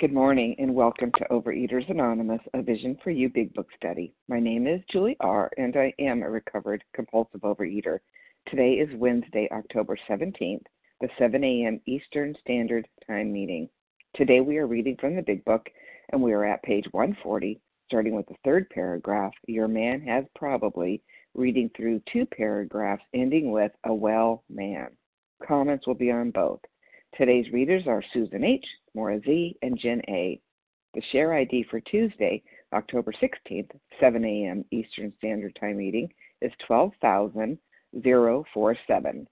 Good morning and welcome to Overeaters Anonymous, a Vision for You Big Book Study. My name is Julie R., and I am a recovered compulsive overeater. Today is Wednesday, October 17th, the 7 a.m. Eastern Standard Time meeting. Today we are reading from the Big Book, and we are at page 140, starting with the third paragraph. Your man has probably, reading through two paragraphs, ending with a well man. Comments will be on both. Today's readers are Susan H., Maura Z., and Jen A. The share ID for Tuesday, October 16th, 7 a.m. Eastern Standard Time meeting is 12,047.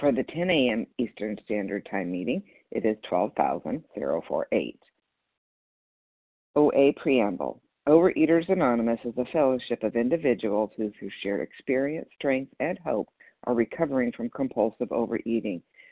For the 10 a.m. Eastern Standard Time meeting, it is 12,048. OA Preamble Overeaters Anonymous is a fellowship of individuals who, through shared experience, strength, and hope, are recovering from compulsive overeating.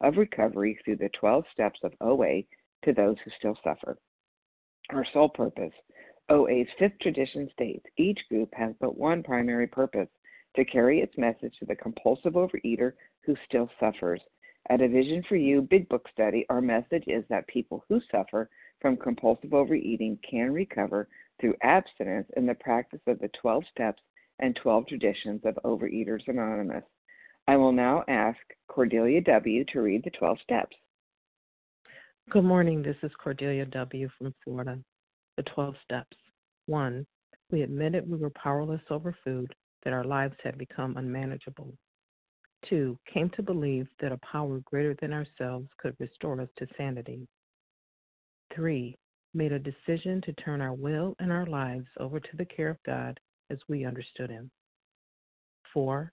of recovery through the 12 steps of OA to those who still suffer. Our sole purpose OA's fifth tradition states each group has but one primary purpose to carry its message to the compulsive overeater who still suffers. At a Vision for You Big Book study, our message is that people who suffer from compulsive overeating can recover through abstinence in the practice of the 12 steps and 12 traditions of Overeaters Anonymous. I will now ask Cordelia W. to read the 12 steps. Good morning. This is Cordelia W. from Florida. The 12 steps. 1. We admitted we were powerless over food, that our lives had become unmanageable. 2. Came to believe that a power greater than ourselves could restore us to sanity. 3. Made a decision to turn our will and our lives over to the care of God as we understood Him. 4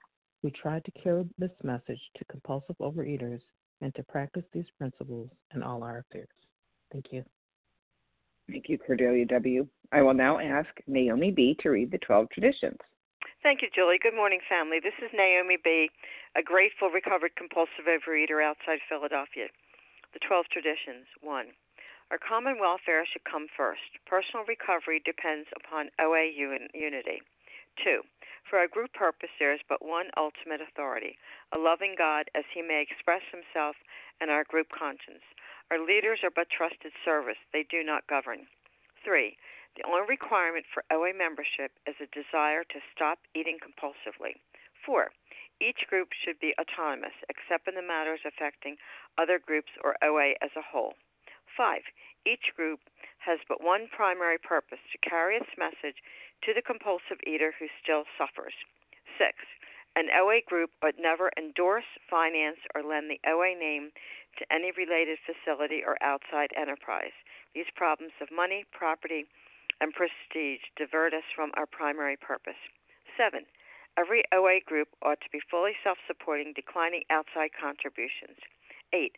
we tried to carry this message to compulsive overeaters and to practice these principles in all our affairs. Thank you. Thank you, Cordelia W. I will now ask Naomi B. to read the 12 traditions. Thank you, Julie. Good morning, family. This is Naomi B., a grateful, recovered compulsive overeater outside Philadelphia. The 12 traditions. 1. Our common welfare should come first. Personal recovery depends upon OA unity. 2. For our group purpose, there is but one ultimate authority a loving God as he may express himself in our group conscience. Our leaders are but trusted service, they do not govern. 3. The only requirement for OA membership is a desire to stop eating compulsively. 4. Each group should be autonomous, except in the matters affecting other groups or OA as a whole. 5. Each group has but one primary purpose to carry its message to the compulsive eater who still suffers. 6. An OA group would never endorse, finance, or lend the OA name to any related facility or outside enterprise. These problems of money, property, and prestige divert us from our primary purpose. 7. Every OA group ought to be fully self supporting, declining outside contributions. 8.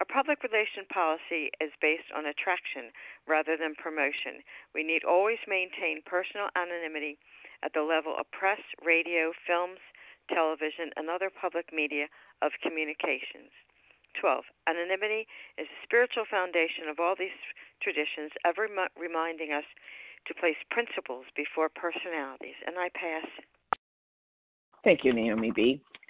Our public relation policy is based on attraction rather than promotion. We need always maintain personal anonymity at the level of press, radio, films, television, and other public media of communications. 12. Anonymity is the spiritual foundation of all these traditions, ever reminding us to place principles before personalities. And I pass. Thank you, Naomi B.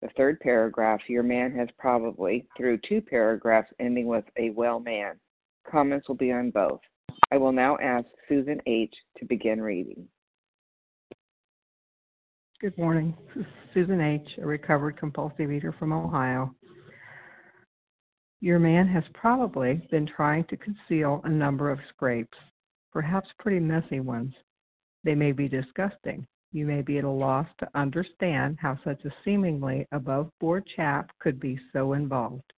the third paragraph, your man has probably, through two paragraphs ending with a well man. Comments will be on both. I will now ask Susan H. to begin reading. Good morning. Susan H., a recovered compulsive eater from Ohio. Your man has probably been trying to conceal a number of scrapes, perhaps pretty messy ones. They may be disgusting, you may be at a loss to understand how such a seemingly above board chap could be so involved.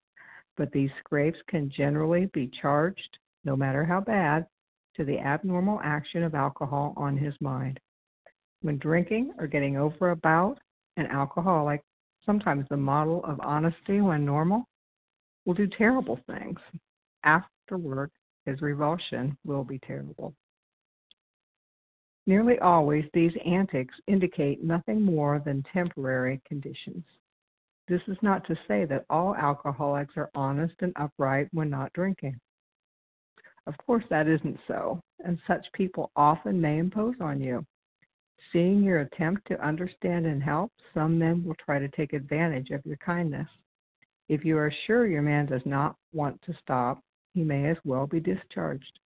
But these scrapes can generally be charged, no matter how bad, to the abnormal action of alcohol on his mind. When drinking or getting over about, an alcoholic, sometimes the model of honesty when normal, will do terrible things. Afterward, his revulsion will be terrible. Nearly always, these antics indicate nothing more than temporary conditions. This is not to say that all alcoholics are honest and upright when not drinking. Of course, that isn't so, and such people often may impose on you. Seeing your attempt to understand and help, some men will try to take advantage of your kindness. If you are sure your man does not want to stop, he may as well be discharged.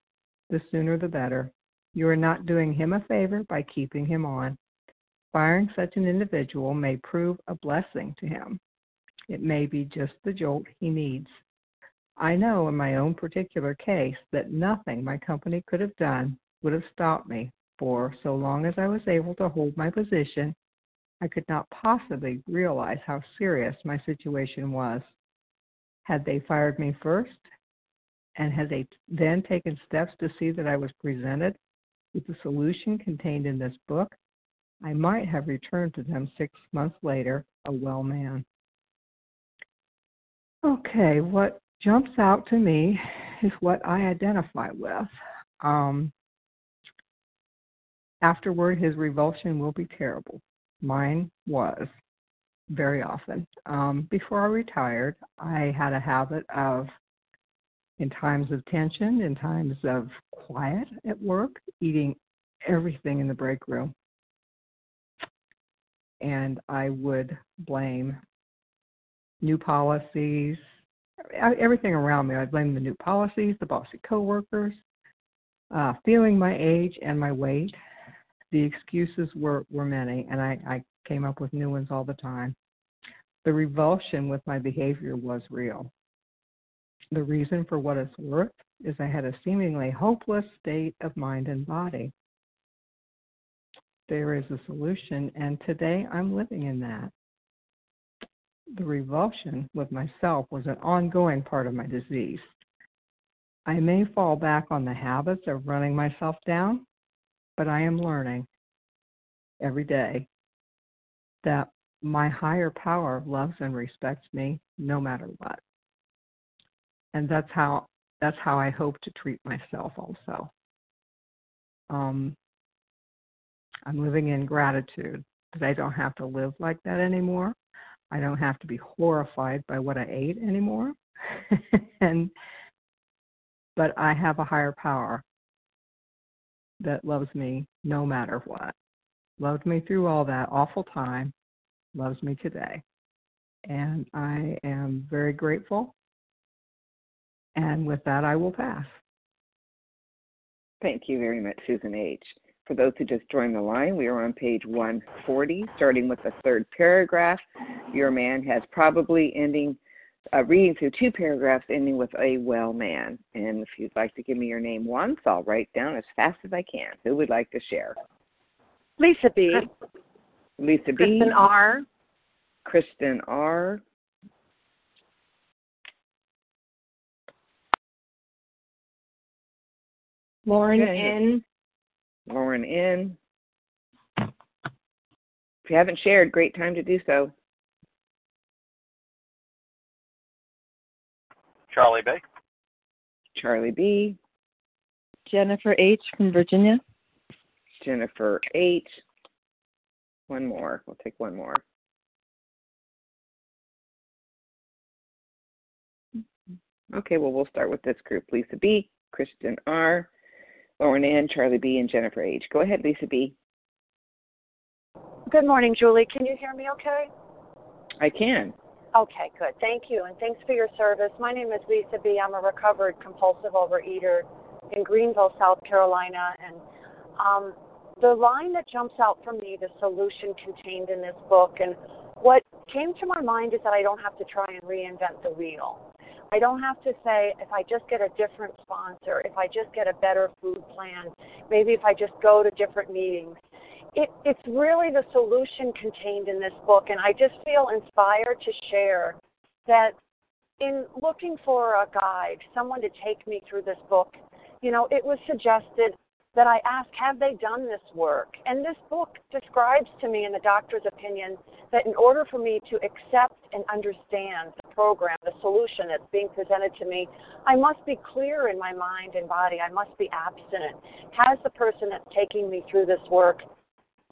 The sooner the better. You are not doing him a favor by keeping him on. Firing such an individual may prove a blessing to him. It may be just the jolt he needs. I know in my own particular case that nothing my company could have done would have stopped me, for so long as I was able to hold my position, I could not possibly realize how serious my situation was. Had they fired me first, and had they then taken steps to see that I was presented with the solution contained in this book, I might have returned to them six months later, a well man. Okay, what jumps out to me is what I identify with. Um, afterward, his revulsion will be terrible. Mine was very often. Um, before I retired, I had a habit of in times of tension, in times of quiet at work, eating everything in the break room. And I would blame new policies, everything around me. I blame the new policies, the bossy coworkers, uh, feeling my age and my weight. The excuses were, were many, and I, I came up with new ones all the time. The revulsion with my behavior was real. The reason, for what it's worth, is I had a seemingly hopeless state of mind and body. There is a solution, and today I'm living in that. The revulsion with myself was an ongoing part of my disease. I may fall back on the habits of running myself down, but I am learning every day that my higher power loves and respects me no matter what and that's how that's how I hope to treat myself also. Um, I'm living in gratitude that I don't have to live like that anymore. I don't have to be horrified by what I ate anymore. and but I have a higher power that loves me no matter what. Loved me through all that awful time, loves me today. And I am very grateful. And with that, I will pass. Thank you very much, Susan H. For those who just joined the line, we are on page 140, starting with the third paragraph. Your man has probably ending, uh, reading through two paragraphs ending with a well man. And if you'd like to give me your name once, I'll write down as fast as I can. Who would like to share? Lisa B. Lisa B. Kristen R. Kristen R. Lauren N. Lauren N. If you haven't shared, great time to do so. Charlie B. Charlie B. Jennifer H. from Virginia. Jennifer H. One more. We'll take one more. Okay, well, we'll start with this group Lisa B., Kristen R., Lauren N, Charlie B., and Jennifer H. Go ahead, Lisa B. Good morning, Julie. Can you hear me okay? I can. Okay, good. Thank you, and thanks for your service. My name is Lisa B. I'm a recovered compulsive overeater in Greenville, South Carolina, and um, the line that jumps out for me, the solution contained in this book, and what came to my mind is that I don't have to try and reinvent the wheel. I don't have to say if I just get a different sponsor, if I just get a better food plan, maybe if I just go to different meetings. It, it's really the solution contained in this book, and I just feel inspired to share that in looking for a guide, someone to take me through this book, you know, it was suggested that I ask, have they done this work? And this book describes to me, in the doctor's opinion, that in order for me to accept and understand program, the solution that's being presented to me, I must be clear in my mind and body. I must be abstinent. Has the person that's taking me through this work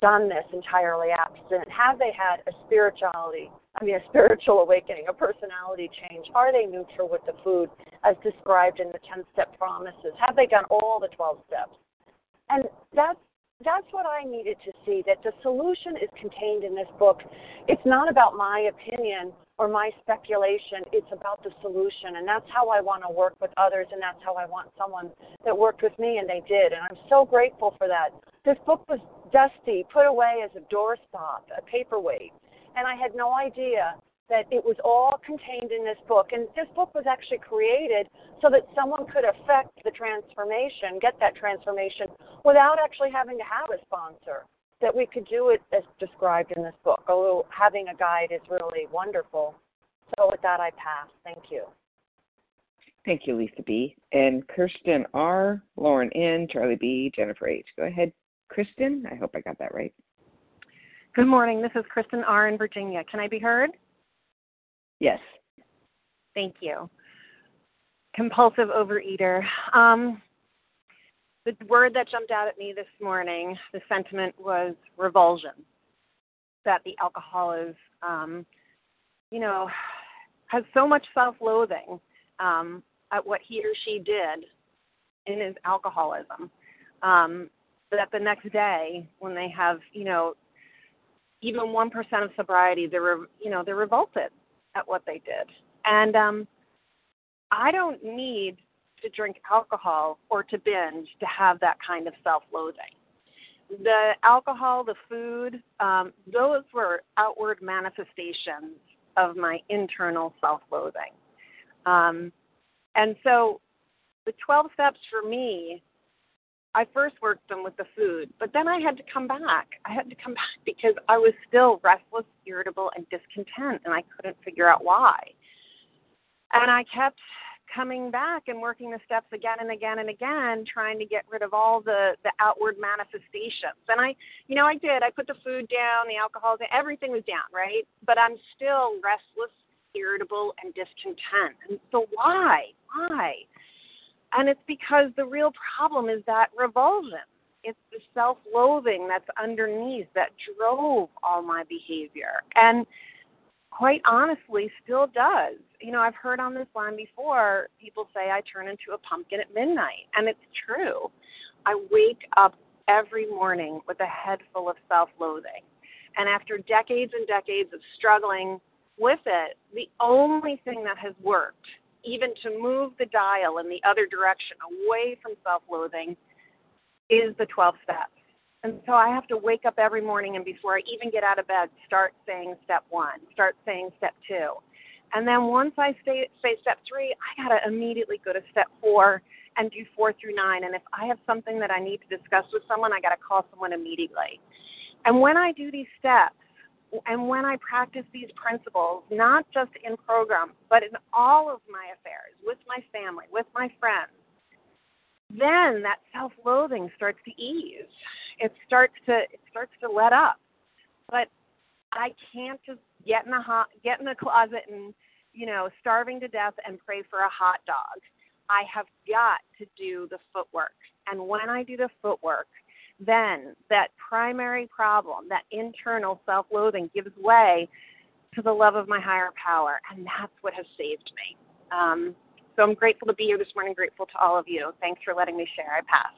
done this entirely abstinent? Have they had a spirituality? I mean, a spiritual awakening, a personality change? Are they neutral with the food as described in the 10 step promises? Have they done all the 12 steps? And that's that's what I needed to see that the solution is contained in this book. It's not about my opinion or my speculation, it's about the solution. And that's how I want to work with others, and that's how I want someone that worked with me, and they did. And I'm so grateful for that. This book was dusty, put away as a doorstop, a paperweight. And I had no idea that it was all contained in this book. And this book was actually created so that someone could affect the transformation, get that transformation, without actually having to have a sponsor. That we could do it as described in this book. Although having a guide is really wonderful. So with that, I pass. Thank you. Thank you, Lisa B. And Kirsten R., Lauren N., Charlie B., Jennifer H. Go ahead, Kristen. I hope I got that right. Good morning. This is Kristen R. in Virginia. Can I be heard? Yes. Thank you. Compulsive overeater. Um, the word that jumped out at me this morning, the sentiment was revulsion. That the alcohol is, um, you know, has so much self loathing um, at what he or she did in his alcoholism um, that the next day, when they have, you know, even 1% of sobriety, they're, you know, they're revolted at what they did. And um, I don't need to drink alcohol or to binge to have that kind of self loathing. The alcohol, the food, um, those were outward manifestations of my internal self loathing. Um, and so the 12 steps for me, I first worked them with the food, but then I had to come back. I had to come back because I was still restless, irritable, and discontent, and I couldn't figure out why. And I kept coming back and working the steps again and again and again, trying to get rid of all the the outward manifestations. And I, you know, I did. I put the food down, the alcohol, everything was down, right? But I'm still restless, irritable, and discontent. And so why? Why? And it's because the real problem is that revulsion. it's the self loathing that's underneath that drove all my behavior. And quite honestly, still does. You know, I've heard on this line before people say I turn into a pumpkin at midnight, and it's true. I wake up every morning with a head full of self loathing. And after decades and decades of struggling with it, the only thing that has worked, even to move the dial in the other direction away from self loathing, is the 12 steps. And so I have to wake up every morning and before I even get out of bed, start saying step one, start saying step two. And then once I say, say step three, I got to immediately go to step four and do four through nine. And if I have something that I need to discuss with someone, I got to call someone immediately. And when I do these steps, and when I practice these principles, not just in program, but in all of my affairs, with my family, with my friends, then that self-loathing starts to ease. It starts to it starts to let up. But I can't just get in the hot, get in the closet and you know starving to death and pray for a hot dog. I have got to do the footwork. And when I do the footwork, then that primary problem, that internal self loathing, gives way to the love of my higher power. And that's what has saved me. Um, so I'm grateful to be here this morning, grateful to all of you. Thanks for letting me share. I pass.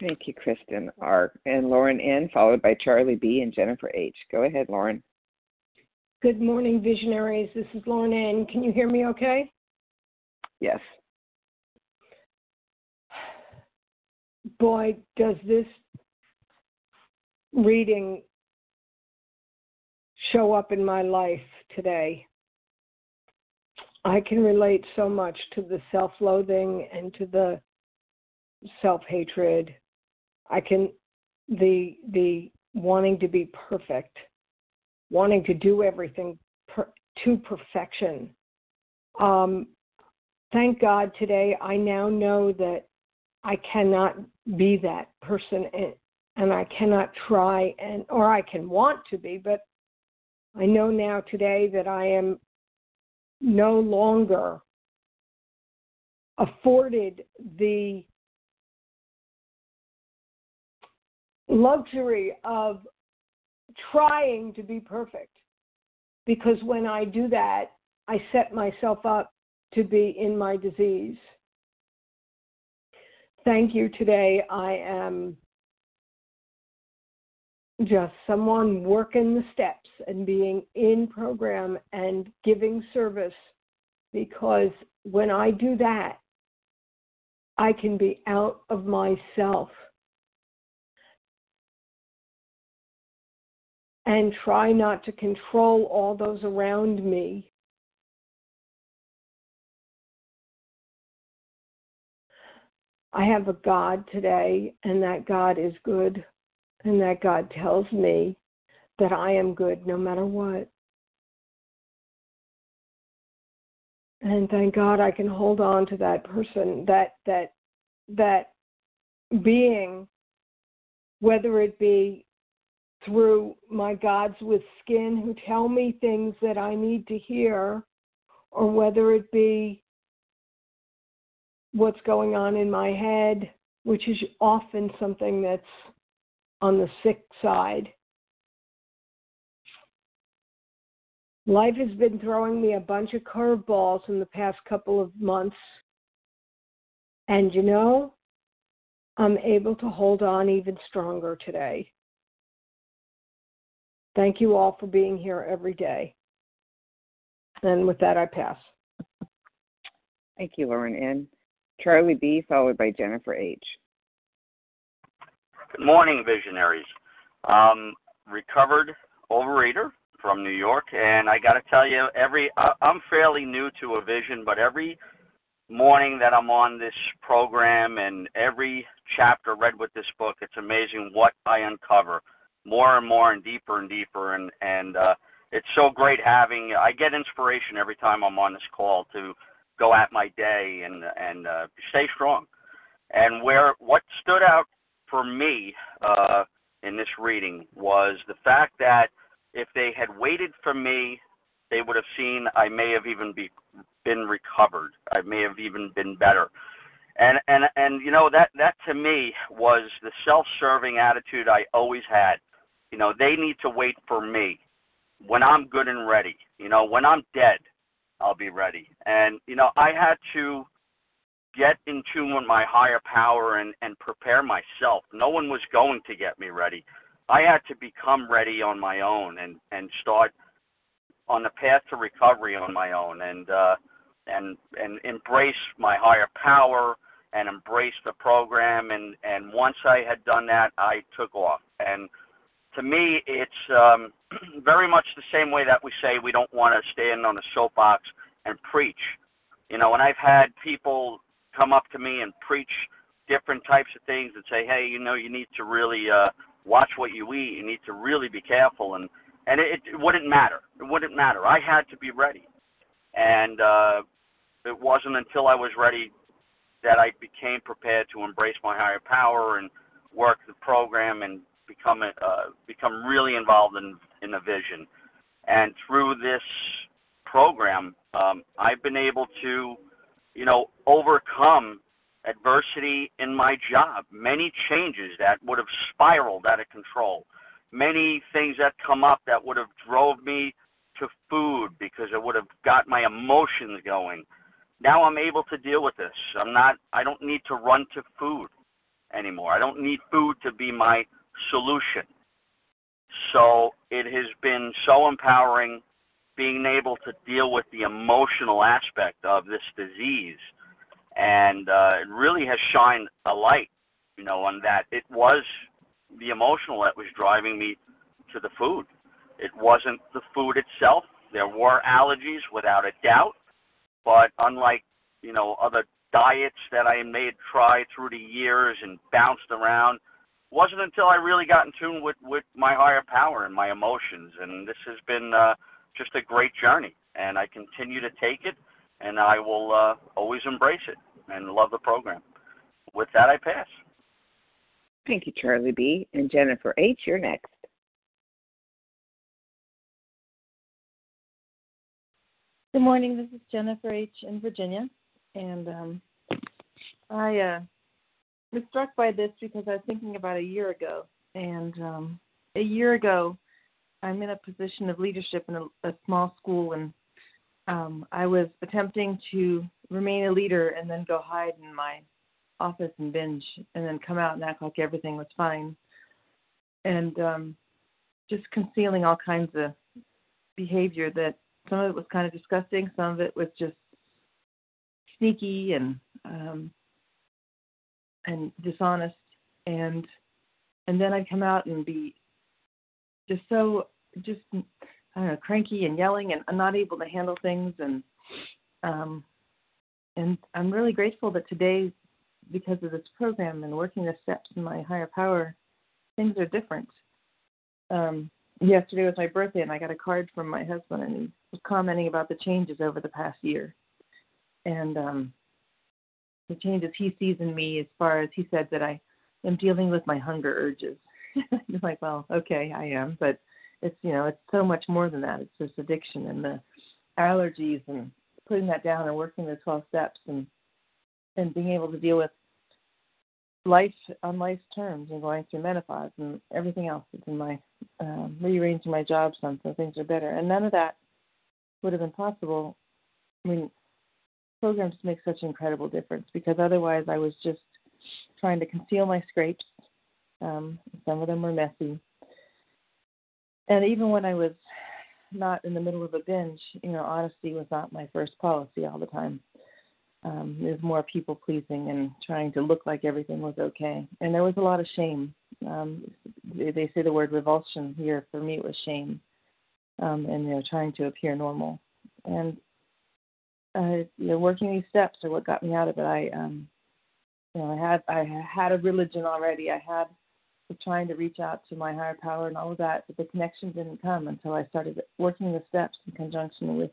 Thank you, Kristen R. And Lauren N., followed by Charlie B. and Jennifer H. Go ahead, Lauren. Good morning, visionaries. This is Lauren N. Can you hear me okay? Yes. boy, does this reading show up in my life today. I can relate so much to the self loathing and to the self hatred. I can, the, the wanting to be perfect, wanting to do everything per, to perfection. Um, thank God today I now know that I cannot be that person and, and I cannot try and or I can want to be, but I know now today that I am no longer afforded the luxury of trying to be perfect. Because when I do that, I set myself up to be in my disease thank you today. I am just someone working the steps and being in program and giving service because when I do that, I can be out of myself and try not to control all those around me I have a God today, and that God is good, and that God tells me that I am good no matter what. And thank God I can hold on to that person, that that that being, whether it be through my gods with skin who tell me things that I need to hear, or whether it be what's going on in my head, which is often something that's on the sick side. Life has been throwing me a bunch of curveballs in the past couple of months. And you know, I'm able to hold on even stronger today. Thank you all for being here every day. And with that, I pass. Thank you, Lauren N. Charlie B., followed by Jennifer H. Good morning, visionaries. Um, recovered overeater from New York, and I got to tell you, every I'm fairly new to a vision, but every morning that I'm on this program and every chapter read with this book, it's amazing what I uncover more and more and deeper and deeper, and and uh, it's so great having. I get inspiration every time I'm on this call to go at my day and and uh, stay strong. And where what stood out for me uh, in this reading was the fact that if they had waited for me, they would have seen I may have even be, been recovered. I may have even been better. And and and you know that that to me was the self-serving attitude I always had. You know, they need to wait for me when I'm good and ready. You know, when I'm dead, I'll be ready. And you know, I had to get in tune with my higher power and and prepare myself. No one was going to get me ready. I had to become ready on my own and and start on the path to recovery on my own and uh and and embrace my higher power and embrace the program and and once I had done that I took off and to me it's um very much the same way that we say we don't want to stand on a soapbox and preach. You know and I've had people come up to me and preach different types of things and say hey you know you need to really uh watch what you eat. You need to really be careful. And and it, it wouldn't matter. It wouldn't matter. I had to be ready. And uh it wasn't until I was ready that I became prepared to embrace my higher power and work the program and become uh, become really involved in in the vision. And through this program, um, I've been able to, you know, overcome adversity in my job, many changes that would have spiraled out of control, many things that come up that would have drove me to food because it would have got my emotions going now I'm able to deal with this. I'm not I don't need to run to food anymore. I don't need food to be my solution. So it has been so empowering being able to deal with the emotional aspect of this disease. And uh, it really has shined a light, you know, on that. It was the emotional that was driving me to the food. It wasn't the food itself. There were allergies, without a doubt. But unlike, you know, other diets that I made try through the years and bounced around, wasn't until I really got in tune with with my higher power and my emotions. And this has been uh, just a great journey, and I continue to take it, and I will uh, always embrace it and love the program. With that, I pass. Thank you, Charlie B. And Jennifer H., you're next. Good morning. This is Jennifer H. in Virginia, and um, I uh, was struck by this because I was thinking about a year ago, and um, a year ago, I'm in a position of leadership in a, a small school, and um, I was attempting to remain a leader and then go hide in my office and binge, and then come out and act like everything was fine, and um, just concealing all kinds of behavior that some of it was kind of disgusting. Some of it was just sneaky and um, and dishonest. And and then I'd come out and be just so just I don't know cranky and yelling and not able to handle things and um, and I'm really grateful that today because of this program and working the steps in my higher power things are different. Um, yesterday was my birthday and I got a card from my husband and he was commenting about the changes over the past year. And um the changes he sees in me as far as he said that I am dealing with my hunger urges. I'm like, well, okay, I am, but it's you know, it's so much more than that. It's this addiction and the allergies and putting that down and working the twelve steps and and being able to deal with life on life's terms and going through menopause and everything else that's in my um, rearranging my job some so things are better. And none of that would have been possible. I mean, programs make such an incredible difference because otherwise I was just trying to conceal my scrapes. Um, some of them were messy. And even when I was not in the middle of a binge, you know, honesty was not my first policy all the time um, there's more people pleasing and trying to look like everything was okay. And there was a lot of shame. Um, they, they say the word revulsion here. For me, it was shame. Um, and you know, trying to appear normal. And uh, you know, working these steps are what got me out of it. I, um, you know, I had I had a religion already. I had trying to reach out to my higher power and all of that, but the connection didn't come until I started working the steps in conjunction with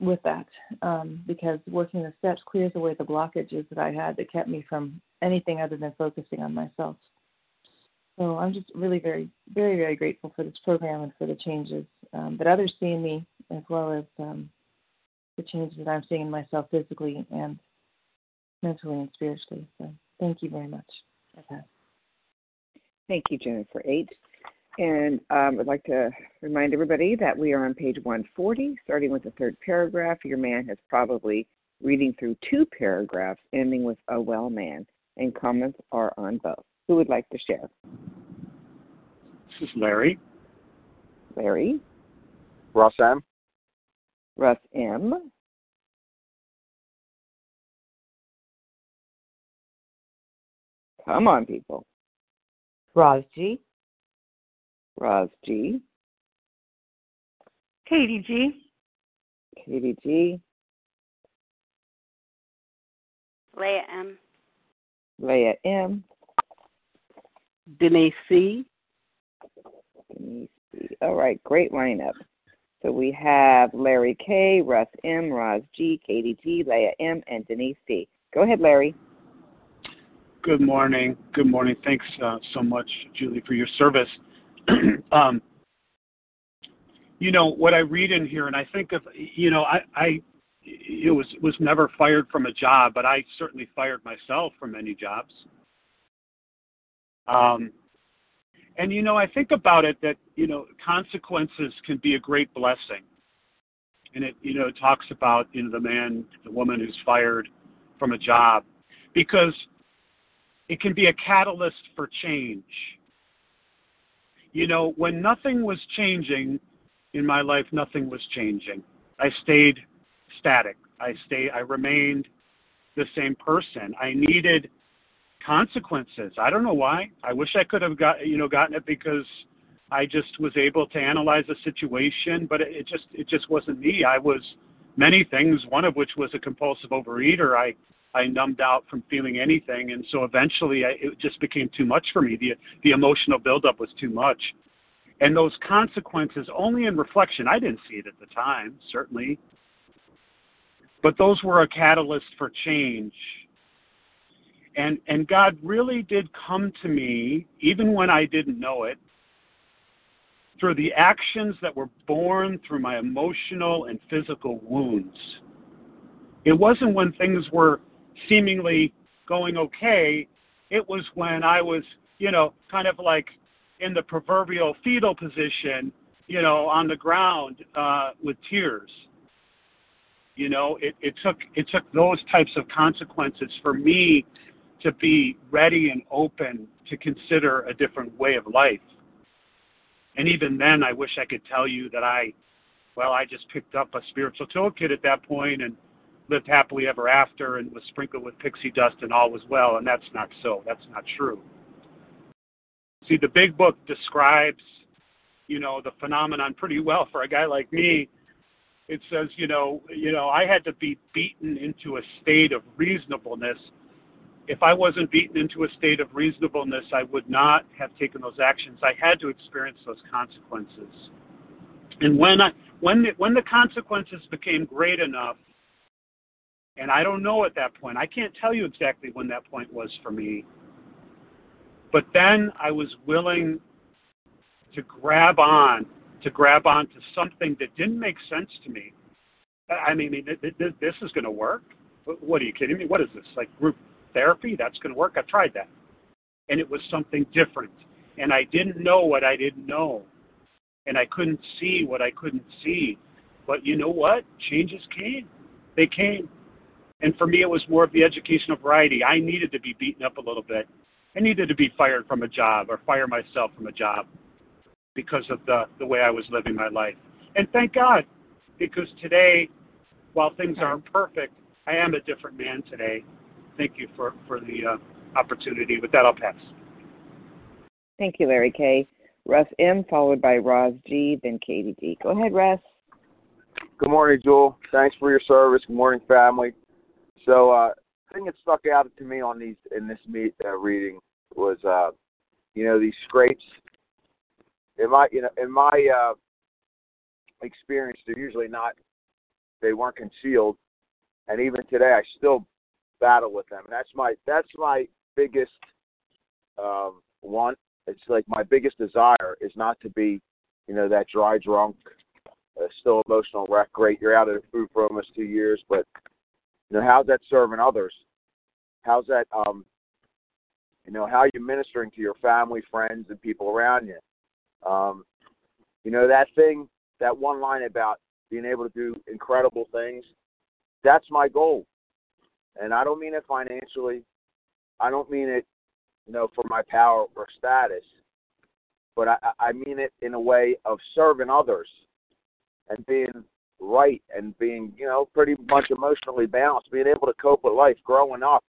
with that um, because working the steps clears away the blockages that I had that kept me from anything other than focusing on myself. So I'm just really very, very, very grateful for this program and for the changes um, that others see in me, as well as um, the changes that I'm seeing in myself physically and mentally and spiritually. So thank you very much. Okay. Thank you, Jennifer H. And um, I'd like to remind everybody that we are on page 140, starting with the third paragraph. Your man has probably reading through two paragraphs, ending with a well man, and comments are on both. Who would like to share? This is Larry. Larry. Russ M. Russ M. Come on, people. Roz G. Roz G. Katie G. Katie G. Leah M. Leah M. Denise C. Denise C. All right, great lineup. So we have Larry K, Russ M, Roz G, Katie G, Leah M, and Denise C. Go ahead, Larry. Good morning. Good morning. Thanks uh, so much, Julie, for your service. um, you know what I read in here, and I think of you know I, I it was was never fired from a job, but I certainly fired myself from many jobs. Um, and you know I think about it that you know consequences can be a great blessing, and it you know it talks about you know the man the woman who's fired from a job because it can be a catalyst for change. You know, when nothing was changing in my life, nothing was changing. I stayed static. I stay I remained the same person. I needed consequences. I don't know why. I wish I could have got you know gotten it because I just was able to analyze the situation, but it, it just it just wasn't me. I was many things, one of which was a compulsive overeater. I I numbed out from feeling anything, and so eventually I, it just became too much for me. The the emotional buildup was too much, and those consequences only in reflection. I didn't see it at the time, certainly, but those were a catalyst for change. And and God really did come to me, even when I didn't know it, through the actions that were born through my emotional and physical wounds. It wasn't when things were seemingly going okay. It was when I was, you know, kind of like in the proverbial fetal position, you know, on the ground uh, with tears. You know, it, it took it took those types of consequences for me to be ready and open to consider a different way of life. And even then, I wish I could tell you that I, well, I just picked up a spiritual toolkit at that point and lived happily ever after and was sprinkled with pixie dust and all was well, and that's not so. That's not true. See, the big book describes, you know, the phenomenon pretty well for a guy like me. It says, you know, you know, I had to be beaten into a state of reasonableness. If I wasn't beaten into a state of reasonableness, I would not have taken those actions. I had to experience those consequences. And when I when the, when the consequences became great enough and I don't know at that point. I can't tell you exactly when that point was for me. But then I was willing to grab on, to grab on to something that didn't make sense to me. I mean, this is going to work. What are you kidding me? What is this? Like group therapy? That's going to work? I've tried that. And it was something different. And I didn't know what I didn't know. And I couldn't see what I couldn't see. But you know what? Changes came. They came. And for me, it was more of the educational variety. I needed to be beaten up a little bit. I needed to be fired from a job or fire myself from a job because of the, the way I was living my life. And thank God, because today, while things aren't perfect, I am a different man today. Thank you for, for the uh, opportunity. With that, I'll pass. Thank you, Larry K. Russ M., followed by Roz G., then Katie D. Go ahead, Russ. Good morning, Jewel. Thanks for your service. Good morning, family. So uh, thing that stuck out to me on these in this meet uh, reading was, uh, you know, these scrapes. In my, you know, in my uh, experience, they're usually not. They weren't concealed, and even today, I still battle with them. And that's my that's my biggest um, one. It's like my biggest desire is not to be, you know, that dry drunk, uh, still emotional wreck. Great, you're out of the food for almost two years, but you know, how's that serving others? How's that? Um, you know, how are you ministering to your family, friends, and people around you? Um, you know, that thing, that one line about being able to do incredible things, that's my goal. And I don't mean it financially. I don't mean it, you know, for my power or status. But I, I mean it in a way of serving others and being right and being, you know, pretty much emotionally balanced, being able to cope with life, growing up,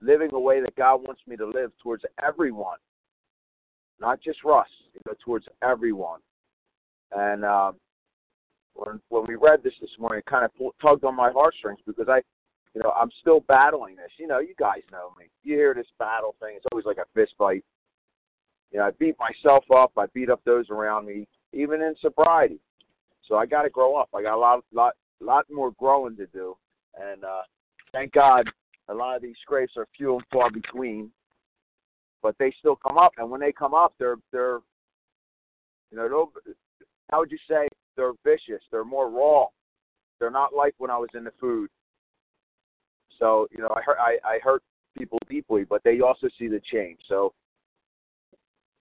living the way that God wants me to live towards everyone, not just Russ, know, towards everyone. And um, when when we read this this morning, it kind of tugged on my heartstrings because I, you know, I'm still battling this. You know, you guys know me. You hear this battle thing; it's always like a fist fight. You know, I beat myself up. I beat up those around me, even in sobriety. So I got to grow up. I got a lot, lot, lot more growing to do. And uh, thank God, a lot of these scrapes are few and far between, but they still come up. And when they come up, they're they're, you know, how would you say they're vicious? They're more raw. They're not like when I was in the food. So you know, I hurt I, I hurt people deeply, but they also see the change. So,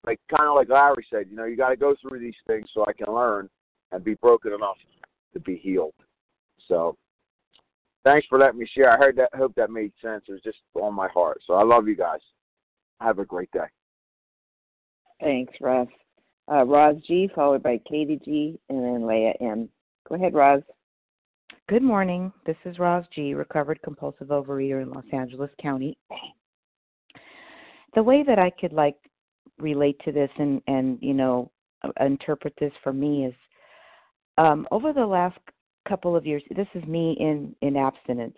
like kind of like Larry said, you know, you got to go through these things so I can learn and be broken enough to be healed. So, thanks for letting me share. I heard that. Hope that made sense. It was just on my heart. So I love you guys. Have a great day. Thanks, Russ uh, Roz G, followed by Katie G, and then Leah M. Go ahead, Roz. Good morning. This is Roz G, recovered compulsive overeater in Los Angeles County. The way that I could like relate to this and and you know interpret this for me is um, over the last couple of years. This is me in in abstinence.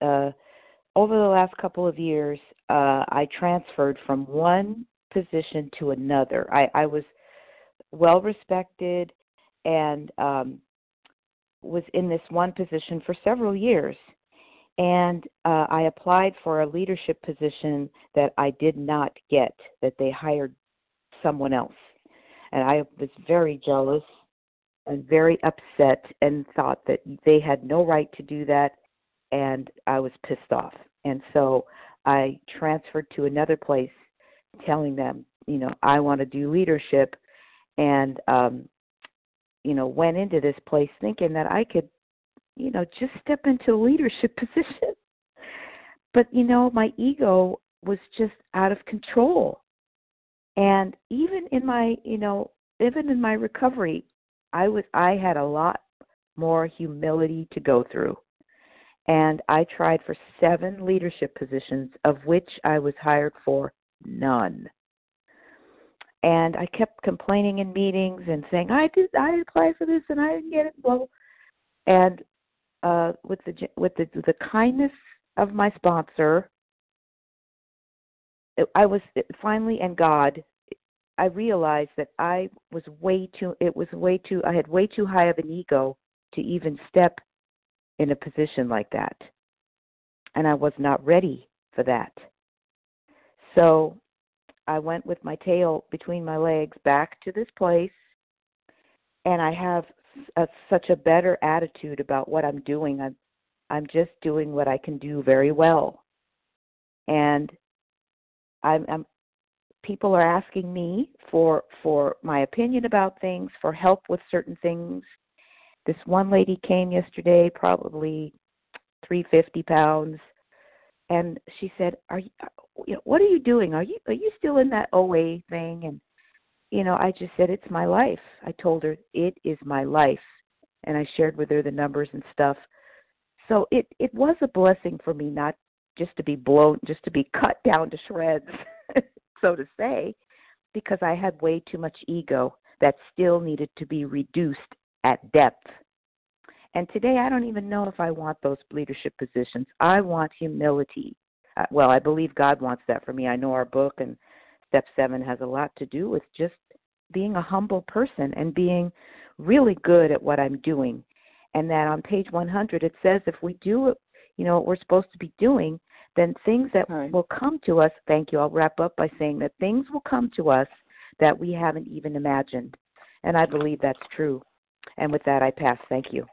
Uh, over the last couple of years, uh, I transferred from one position to another. I, I was well respected, and um, was in this one position for several years. And uh, I applied for a leadership position that I did not get, that they hired someone else. And I was very jealous very upset and thought that they had no right to do that. And I was pissed off. And so I transferred to another place telling them, you know, I want to do leadership and um you know went into this place thinking that I could you know just step into a leadership position but you know my ego was just out of control and even in my you know even in my recovery I was I had a lot more humility to go through and I tried for seven leadership positions of which I was hired for none and I kept complaining in meetings and saying I did I applied for this and I didn't get it. Well, and uh, with the with the the kindness of my sponsor, I was finally and God, I realized that I was way too. It was way too. I had way too high of an ego to even step in a position like that, and I was not ready for that. So I went with my tail between my legs back to this place, and I have a, such a better attitude about what I'm doing. I'm I'm just doing what I can do very well, and I'm, I'm people are asking me for for my opinion about things, for help with certain things. This one lady came yesterday, probably 350 pounds, and she said, "Are you? Uh, you know, what are you doing? Are you are you still in that OA thing? And you know, I just said it's my life. I told her it is my life, and I shared with her the numbers and stuff. So it it was a blessing for me not just to be blown, just to be cut down to shreds, so to say, because I had way too much ego that still needed to be reduced at depth. And today I don't even know if I want those leadership positions. I want humility uh, well, I believe God wants that for me. I know our book and step seven has a lot to do with just being a humble person and being really good at what I'm doing. And that on page 100 it says if we do you know what we're supposed to be doing, then things that right. will come to us. Thank you. I'll wrap up by saying that things will come to us that we haven't even imagined, and I believe that's true. And with that, I pass. Thank you.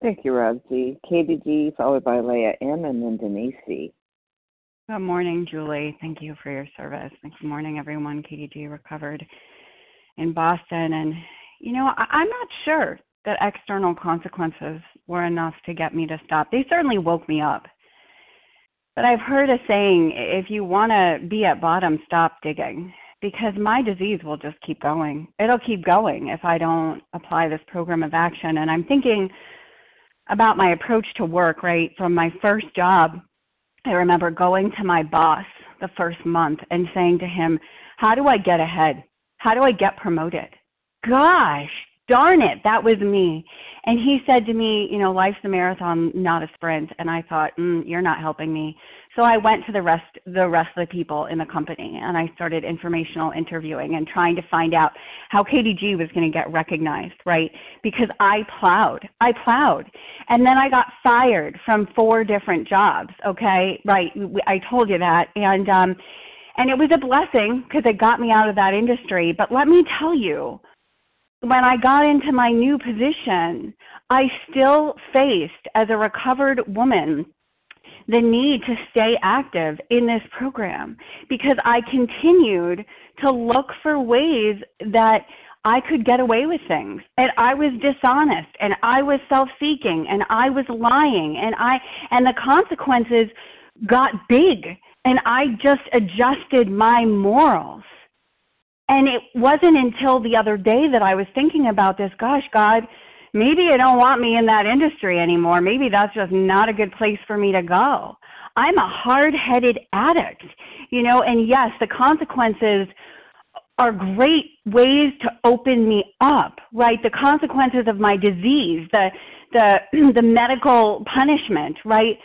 Thank you, Rob Z. Katie G, followed by Leah M, and then Denise C. Good morning, Julie. Thank you for your service. Good morning, everyone. Katie G recovered in Boston. And, you know, I- I'm not sure that external consequences were enough to get me to stop. They certainly woke me up. But I've heard a saying if you want to be at bottom, stop digging because my disease will just keep going. It'll keep going if I don't apply this program of action. And I'm thinking about my approach to work, right? From my first job, I remember going to my boss the first month and saying to him, How do I get ahead? How do I get promoted? Gosh, darn it, that was me. And he said to me, You know, life's a marathon, not a sprint. And I thought, mm, You're not helping me. So I went to the rest the rest of the people in the company and I started informational interviewing and trying to find out how Katie G was going to get recognized, right? Because I plowed. I plowed. And then I got fired from four different jobs, okay? Right. I told you that. And um and it was a blessing because it got me out of that industry, but let me tell you, when I got into my new position, I still faced as a recovered woman the need to stay active in this program because I continued to look for ways that I could get away with things. And I was dishonest and I was self-seeking and I was lying and I and the consequences got big and I just adjusted my morals. And it wasn't until the other day that I was thinking about this, gosh, God, maybe you don't want me in that industry anymore. Maybe that's just not a good place for me to go. I'm a hard headed addict, you know, and yes, the consequences are great ways to open me up, right? The consequences of my disease, the the the medical punishment, right?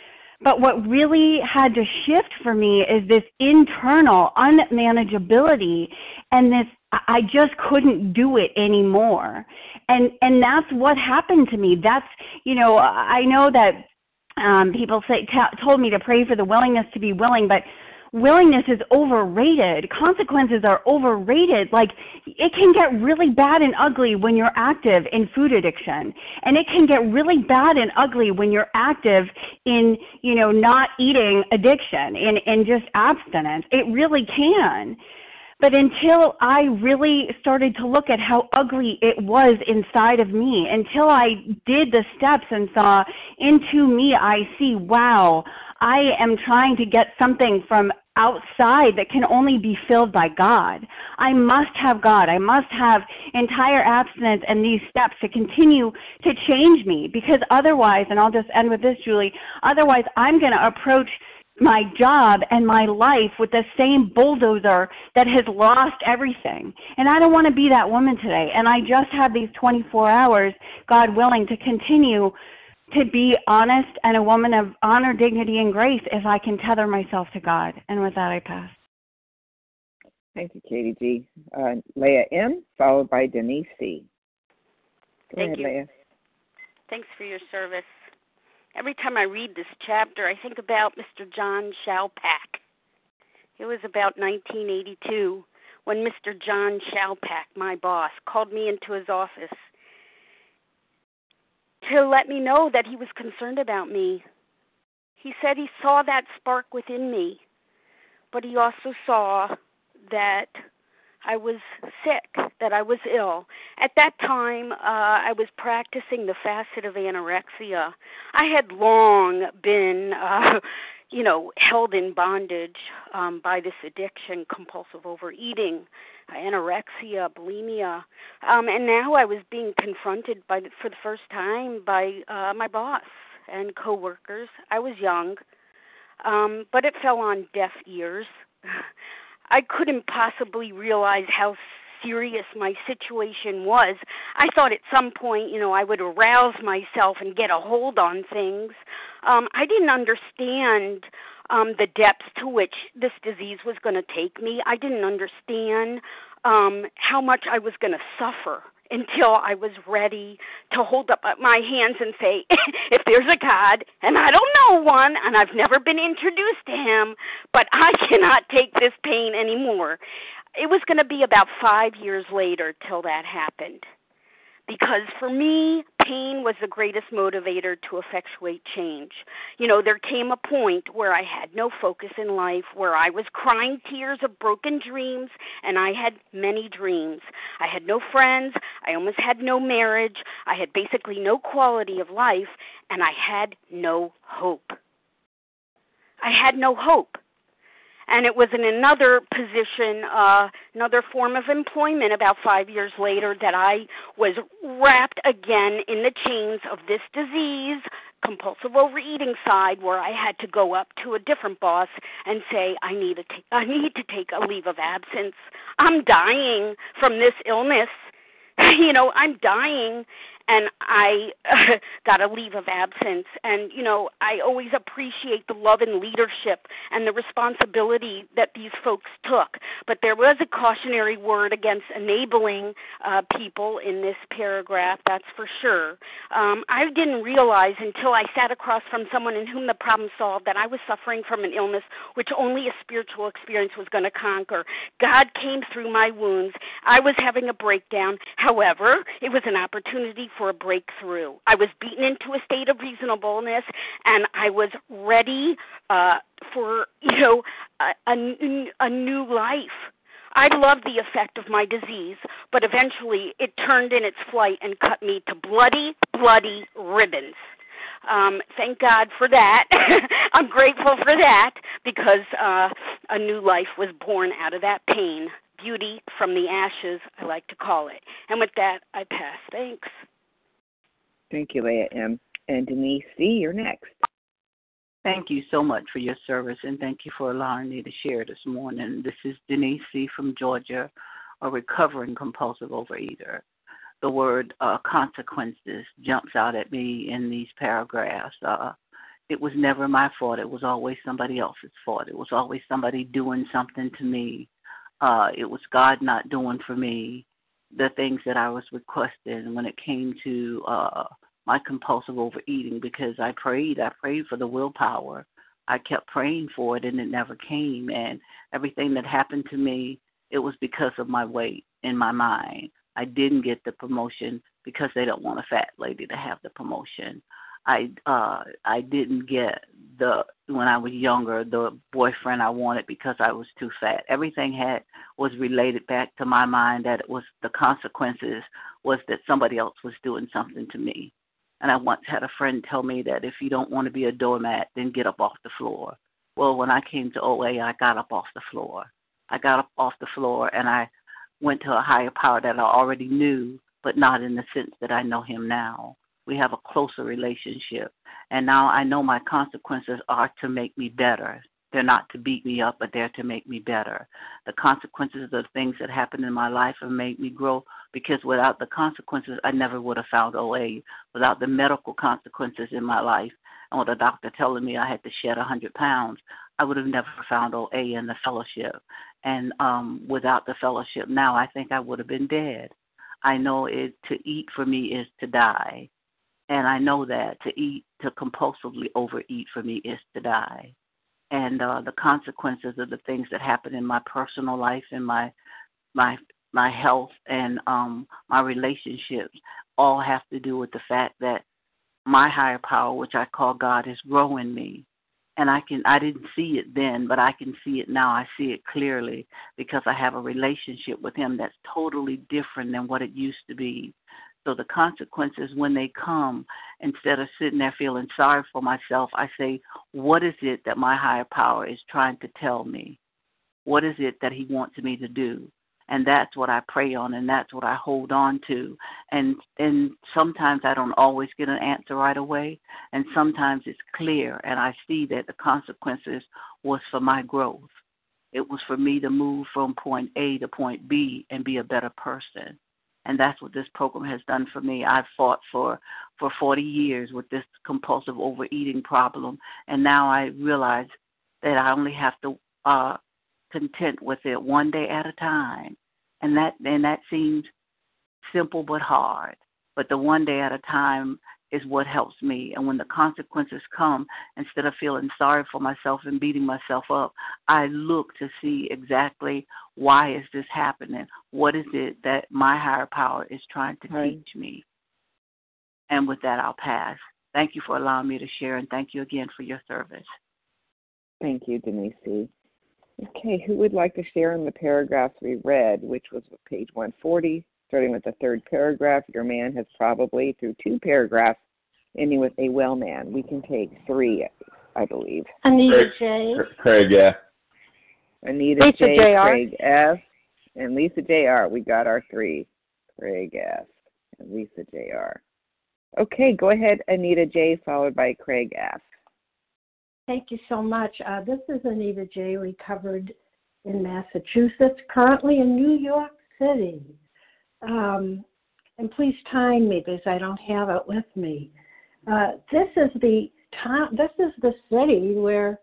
But what really had to shift for me is this internal unmanageability and this I just couldn't do it anymore. And and that's what happened to me. That's you know, I know that um people say t- told me to pray for the willingness to be willing, but willingness is overrated. Consequences are overrated. Like it can get really bad and ugly when you're active in food addiction. And it can get really bad and ugly when you're active in, you know, not eating addiction in in just abstinence. It really can. But until I really started to look at how ugly it was inside of me, until I did the steps and saw into me, I see, wow, I am trying to get something from outside that can only be filled by God. I must have God. I must have entire abstinence and these steps to continue to change me because otherwise, and I'll just end with this, Julie, otherwise I'm going to approach my job and my life with the same bulldozer that has lost everything. And I don't want to be that woman today. And I just have these 24 hours, God willing, to continue to be honest and a woman of honor, dignity, and grace if I can tether myself to God. And with that, I pass. Thank you, Katie G. Uh, Leah M, followed by Denise C. Go Thank ahead, you. Leah. Thanks for your service. Every time I read this chapter, I think about Mr. John Shalpak. It was about 1982 when Mr. John Shalpak, my boss, called me into his office to let me know that he was concerned about me. He said he saw that spark within me, but he also saw that I was sick, that I was ill. At that time, uh, I was practicing the facet of anorexia. I had long been, uh, you know, held in bondage um, by this addiction, compulsive overeating, anorexia, bulimia, um, and now I was being confronted by, the, for the first time, by uh, my boss and coworkers. I was young, um, but it fell on deaf ears. I couldn't possibly realize how serious my situation was. I thought at some point, you know, I would arouse myself and get a hold on things. Um, I didn't understand um, the depths to which this disease was going to take me. I didn't understand um, how much I was going to suffer until I was ready to hold up my hands and say, if there's a God, and I don't know one, and I've never been introduced to him, but I cannot take this pain anymore. It was going to be about five years later till that happened. Because for me, pain was the greatest motivator to effectuate change. You know, there came a point where I had no focus in life, where I was crying tears of broken dreams, and I had many dreams. I had no friends, I almost had no marriage, I had basically no quality of life, and I had no hope. I had no hope and it was in another position, uh, another form of employment about five years later that I was wrapped again in the chains of this disease, compulsive overeating side, where I had to go up to a different boss and say, I need to I need to take a leave of absence. I'm dying from this illness. you know, I'm dying and I got a leave of absence. And, you know, I always appreciate the love and leadership and the responsibility that these folks took. But there was a cautionary word against enabling uh, people in this paragraph, that's for sure. Um, I didn't realize until I sat across from someone in whom the problem solved that I was suffering from an illness which only a spiritual experience was going to conquer. God came through my wounds. I was having a breakdown. However, it was an opportunity for a breakthrough. I was beaten into a state of reasonableness, and I was ready uh, for you know a, a, a new life. I loved the effect of my disease, but eventually it turned in its flight and cut me to bloody, bloody ribbons. Um, thank God for that. I'm grateful for that because uh, a new life was born out of that pain. Beauty from the ashes, I like to call it. And with that, I pass. Thanks. Thank you, Leah M. And Denise C., you're next. Thank you so much for your service and thank you for allowing me to share this morning. This is Denise C. from Georgia, a recovering compulsive overeater. The word uh, consequences jumps out at me in these paragraphs. Uh, it was never my fault. It was always somebody else's fault. It was always somebody doing something to me. Uh, it was God not doing for me the things that I was requesting when it came to uh, my compulsive overeating because I prayed. I prayed for the willpower. I kept praying for it and it never came. And everything that happened to me, it was because of my weight in my mind. I didn't get the promotion because they don't want a fat lady to have the promotion. I uh I didn't get the when I was younger the boyfriend I wanted because I was too fat. Everything had was related back to my mind that it was the consequences was that somebody else was doing something to me. And I once had a friend tell me that if you don't want to be a doormat, then get up off the floor. Well, when I came to OA, I got up off the floor. I got up off the floor and I went to a higher power that I already knew, but not in the sense that I know him now. We have a closer relationship. And now I know my consequences are to make me better. They're not to beat me up, but they're to make me better. The consequences of things that happened in my life have made me grow because without the consequences, I never would have found OA. Without the medical consequences in my life, and with the doctor telling me I had to shed 100 pounds, I would have never found OA in the fellowship. And um, without the fellowship now, I think I would have been dead. I know it to eat for me is to die. And I know that to eat, to compulsively overeat for me is to die and uh, the consequences of the things that happen in my personal life and my my my health and um my relationships all have to do with the fact that my higher power which i call god is growing me. And i can i didn't see it then but i can see it now. I see it clearly because i have a relationship with him that's totally different than what it used to be so the consequences, when they come, instead of sitting there feeling sorry for myself, I say, what is it that my higher power is trying to tell me? What is it that he wants me to do? And that's what I pray on and that's what I hold on to. And and sometimes I don't always get an answer right away and sometimes it's clear and I see that the consequences was for my growth. It was for me to move from point A to point B and be a better person and that's what this program has done for me. I've fought for for 40 years with this compulsive overeating problem, and now I realize that I only have to uh, content with it one day at a time, and that and that seems simple but hard. But the one day at a time is what helps me. And when the consequences come, instead of feeling sorry for myself and beating myself up, I look to see exactly why is this happening? What is it that my higher power is trying to right. teach me? And with that, I'll pass. Thank you for allowing me to share, and thank you again for your service. Thank you, Denise. Okay, who would like to share in the paragraphs we read, which was page 140, starting with the third paragraph? Your man has probably, through two paragraphs, ending with a well man. We can take three, I believe. Anita J. Craig F. Anita Lisa J. J.R.. Craig F. And Lisa J.R. We got our three. Craig F. and Lisa J.R. Okay, go ahead, Anita J. followed by Craig F. Thank you so much. Uh, this is Anita J. Recovered in Massachusetts, currently in New York City. Um, and please time me because I don't have it with me. Uh, this is the town. This is the city where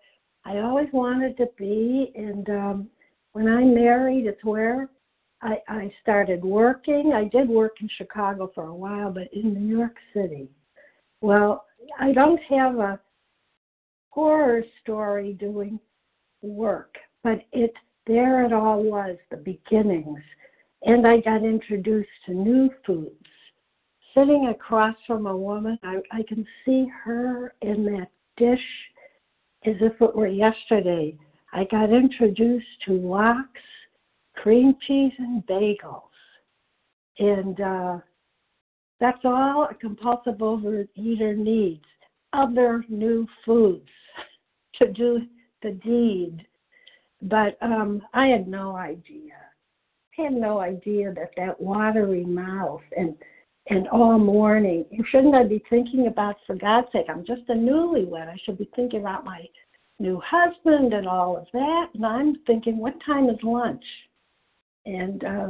I always wanted to be, and um, when I married, it's where I, I started working. I did work in Chicago for a while, but in New York City. Well, I don't have a horror story doing work, but it there it all was, the beginnings. And I got introduced to new foods. Sitting across from a woman, I, I can see her in that dish as if it were yesterday. I got introduced to lox, cream cheese, and bagels. And uh, that's all a compulsive overeater needs other new foods to do the deed. But um, I had no idea. Had no idea that that watery mouth and and all morning, shouldn't I be thinking about, for God's sake, I'm just a newlywed. I should be thinking about my new husband and all of that. And I'm thinking, what time is lunch? And uh,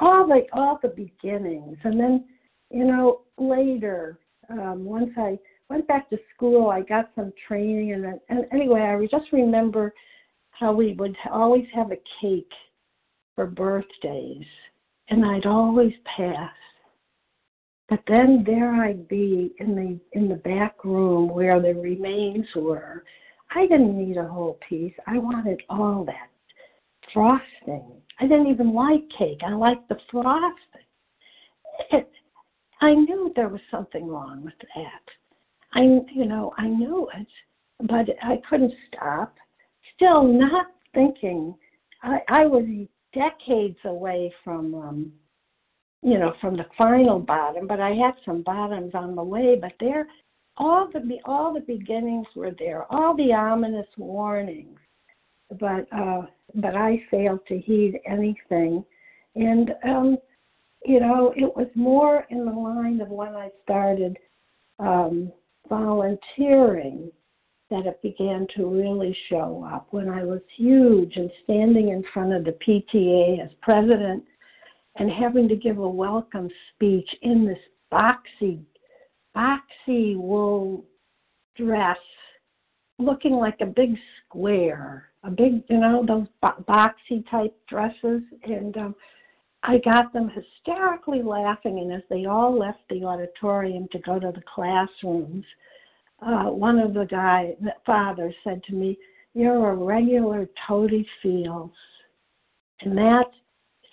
all the all the beginnings, and then you know later, um, once I went back to school, I got some training, and, and anyway, I just remember how we would always have a cake for birthdays, and I'd always pass. But then there I'd be in the in the back room where the remains were. I didn't need a whole piece. I wanted all that frosting. I didn't even like cake. I liked the frosting. It, I knew there was something wrong with that. I, you know, I knew it, but I couldn't stop. Still not thinking. I, I was decades away from, um, you know, from the final bottom, but I had some bottoms on the way. But there, all the all the beginnings were there, all the ominous warnings. But uh, but I failed to heed anything, and um, you know, it was more in the line of when I started um, volunteering that it began to really show up when I was huge and standing in front of the PTA as president and having to give a welcome speech in this boxy, boxy wool dress, looking like a big square, a big, you know, those boxy type dresses. And um, I got them hysterically laughing, and as they all left the auditorium to go to the classrooms, uh, one of the guy the fathers said to me, "You're a regular Totie Fields," and that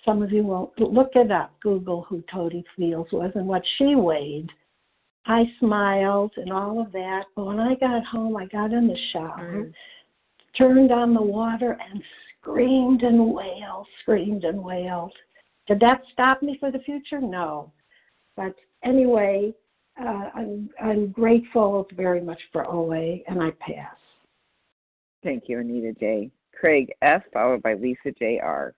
some of you will look it up. Google who Totie Fields was and what she weighed. I smiled and all of that, but when I got home, I got in the shower, mm. turned on the water, and screamed and wailed, screamed and wailed. Did that stop me for the future? No. But anyway, uh, I'm, I'm grateful very much for OA, and I pass. Thank you, Anita J. Craig F., followed by Lisa J.R.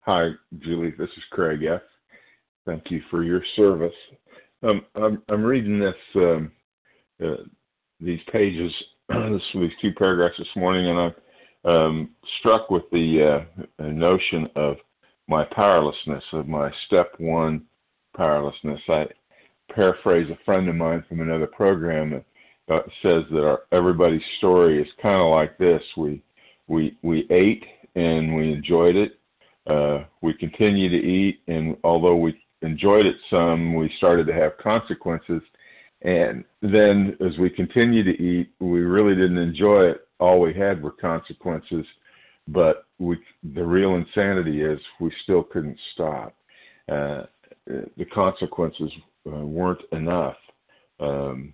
Hi, Julie. This is Craig F. Thank you for your service. Um, I'm, I'm reading this um, uh, these pages, this, these two paragraphs this morning, and I'm um, struck with the uh, notion of my powerlessness, of my step one powerlessness. I paraphrase a friend of mine from another program that uh, says that our, everybody's story is kind of like this: we we we ate and we enjoyed it. Uh, we continue to eat, and although we enjoyed it some, we started to have consequences. And then, as we continue to eat, we really didn't enjoy it. All we had were consequences, but we the real insanity is we still couldn't stop. Uh, the consequences uh, weren't enough um,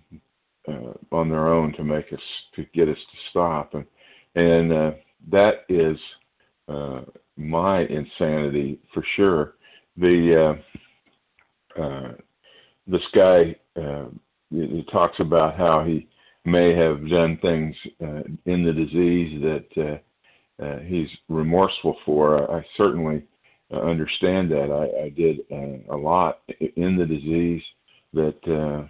uh, on their own to make us to get us to stop, and and uh, that is uh, my insanity for sure. The uh, uh, this guy uh, he talks about how he may have done things uh, in the disease that uh, uh, he's remorseful for. I, certainly uh, understand that. I, I did uh, a lot in the disease that uh,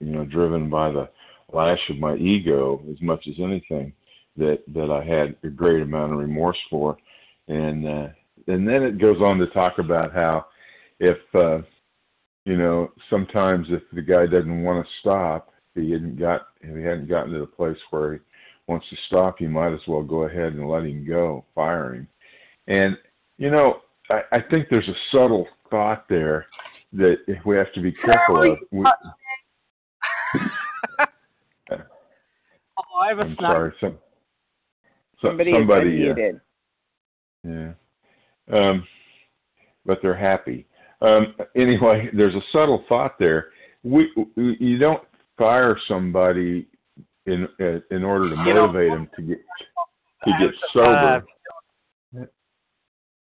you know, driven by the lash of my ego as much as anything that that I had a great amount of remorse for, and uh, and then it goes on to talk about how if uh, you know sometimes if the guy doesn't want to stop, he hadn't got if he hadn't gotten to the place where he wants to stop, you might as well go ahead and let him go, fire him. And you know, I, I think there's a subtle thought there that we have to be careful of. We, oh, I a I'm sorry. Some, so, somebody somebody. Uh, yeah. Um, but they're happy. Um, anyway, there's a subtle thought there. We, you don't fire somebody in uh, in order to motivate them to get to get sober.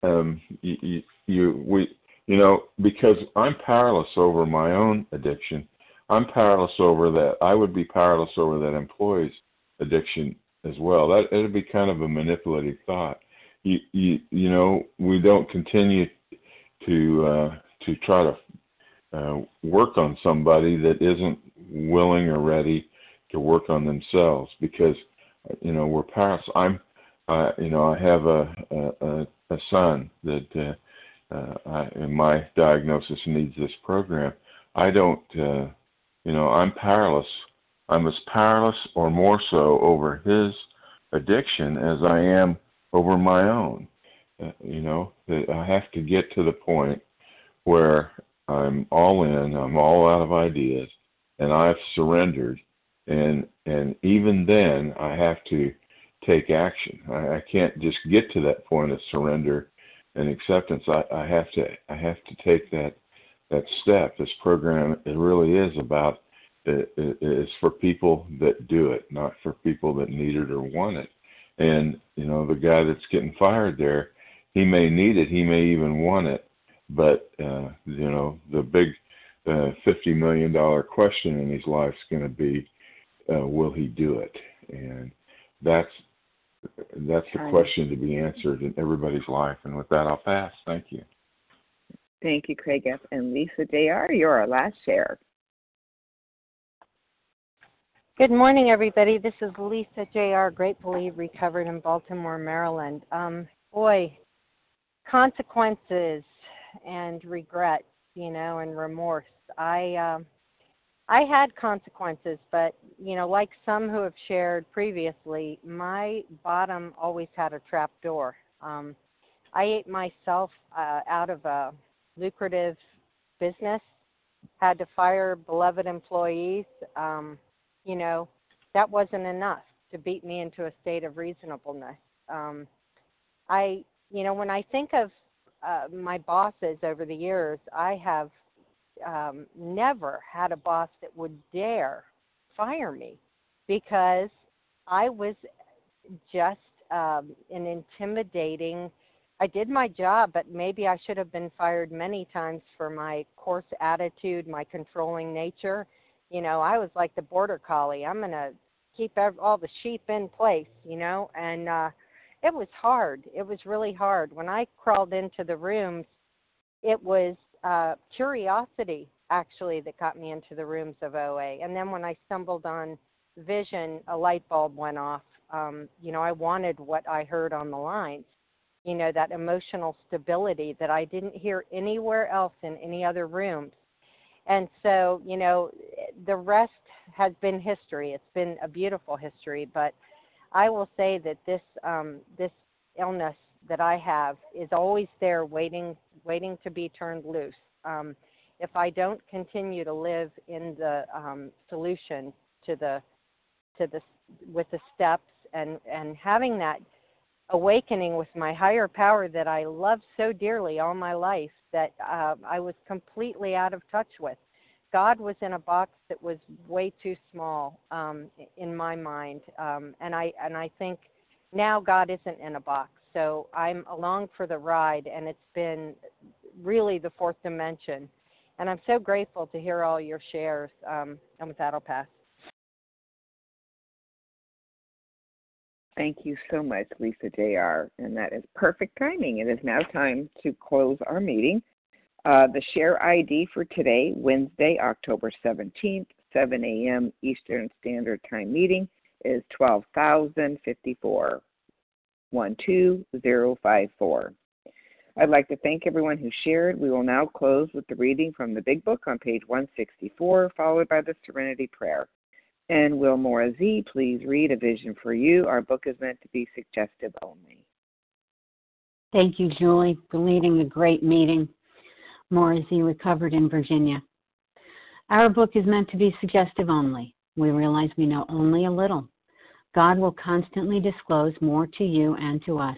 Um, you, you, you we you know because I'm powerless over my own addiction. I'm powerless over that. I would be powerless over that employee's addiction as well. That it'd be kind of a manipulative thought. You you you know we don't continue to uh, to try to uh, work on somebody that isn't willing or ready to work on themselves because you know we're parents. I'm uh, you know I have a a, a son that uh, uh, I, in my diagnosis needs this program. I don't uh, you know I'm powerless. I'm as powerless or more so over his addiction as I am over my own. Uh, you know that I have to get to the point where I'm all in, I'm all out of ideas, and I've surrendered. And and even then, I have to take action. I, I can't just get to that point of surrender and acceptance. I, I have to I have to take that that step. This program it really is about it, it, it's for people that do it, not for people that need it or want it. And you know, the guy that's getting fired there, he may need it, he may even want it, but uh, you know, the big uh, fifty million dollar question in his life is going to be, uh, will he do it? And that's that's the question to be answered in everybody's life. And with that, I'll pass. Thank you. Thank you, Craig F. And Lisa Jr., you're our last share. Good morning, everybody. This is Lisa Jr., gratefully recovered in Baltimore, Maryland. Um, boy, consequences and regrets, you know, and remorse. I um, I had consequences, but you know, like some who have shared previously, my bottom always had a trap door. Um, I ate myself uh, out of a lucrative business, had to fire beloved employees. Um, you know, that wasn't enough to beat me into a state of reasonableness. Um, I, you know, when I think of uh, my bosses over the years, I have um, never had a boss that would dare fire me because I was just um, an intimidating. I did my job, but maybe I should have been fired many times for my coarse attitude, my controlling nature. You know, I was like the border collie. I'm to keep all the sheep in place, you know, and uh it was hard. It was really hard. When I crawled into the rooms, it was uh, curiosity actually that got me into the rooms of OA. And then when I stumbled on vision, a light bulb went off. Um, you know, I wanted what I heard on the lines, you know, that emotional stability that I didn't hear anywhere else in any other rooms. And so, you know, the rest has been history. It's been a beautiful history, but I will say that this um, this illness that I have is always there, waiting waiting to be turned loose. Um, if I don't continue to live in the um, solution to the to the with the steps and and having that awakening with my higher power that I loved so dearly all my life that uh, I was completely out of touch with. God was in a box that was way too small um, in my mind, um, and I and I think now God isn't in a box. So I'm along for the ride, and it's been really the fourth dimension. And I'm so grateful to hear all your shares. Um, and with that, I'll pass. Thank you so much, Lisa JR. And that is perfect timing. It is now time to close our meeting. Uh, the share ID for today, Wednesday, October 17th, 7 a.m. Eastern Standard Time meeting is 12,054. 12054. I'd like to thank everyone who shared. We will now close with the reading from the Big Book on page 164, followed by the Serenity Prayer. And will Maura Z please read A Vision for You? Our book is meant to be suggestive only. Thank you, Julie, for leading a great meeting. Maura Z recovered in Virginia. Our book is meant to be suggestive only. We realize we know only a little. God will constantly disclose more to you and to us.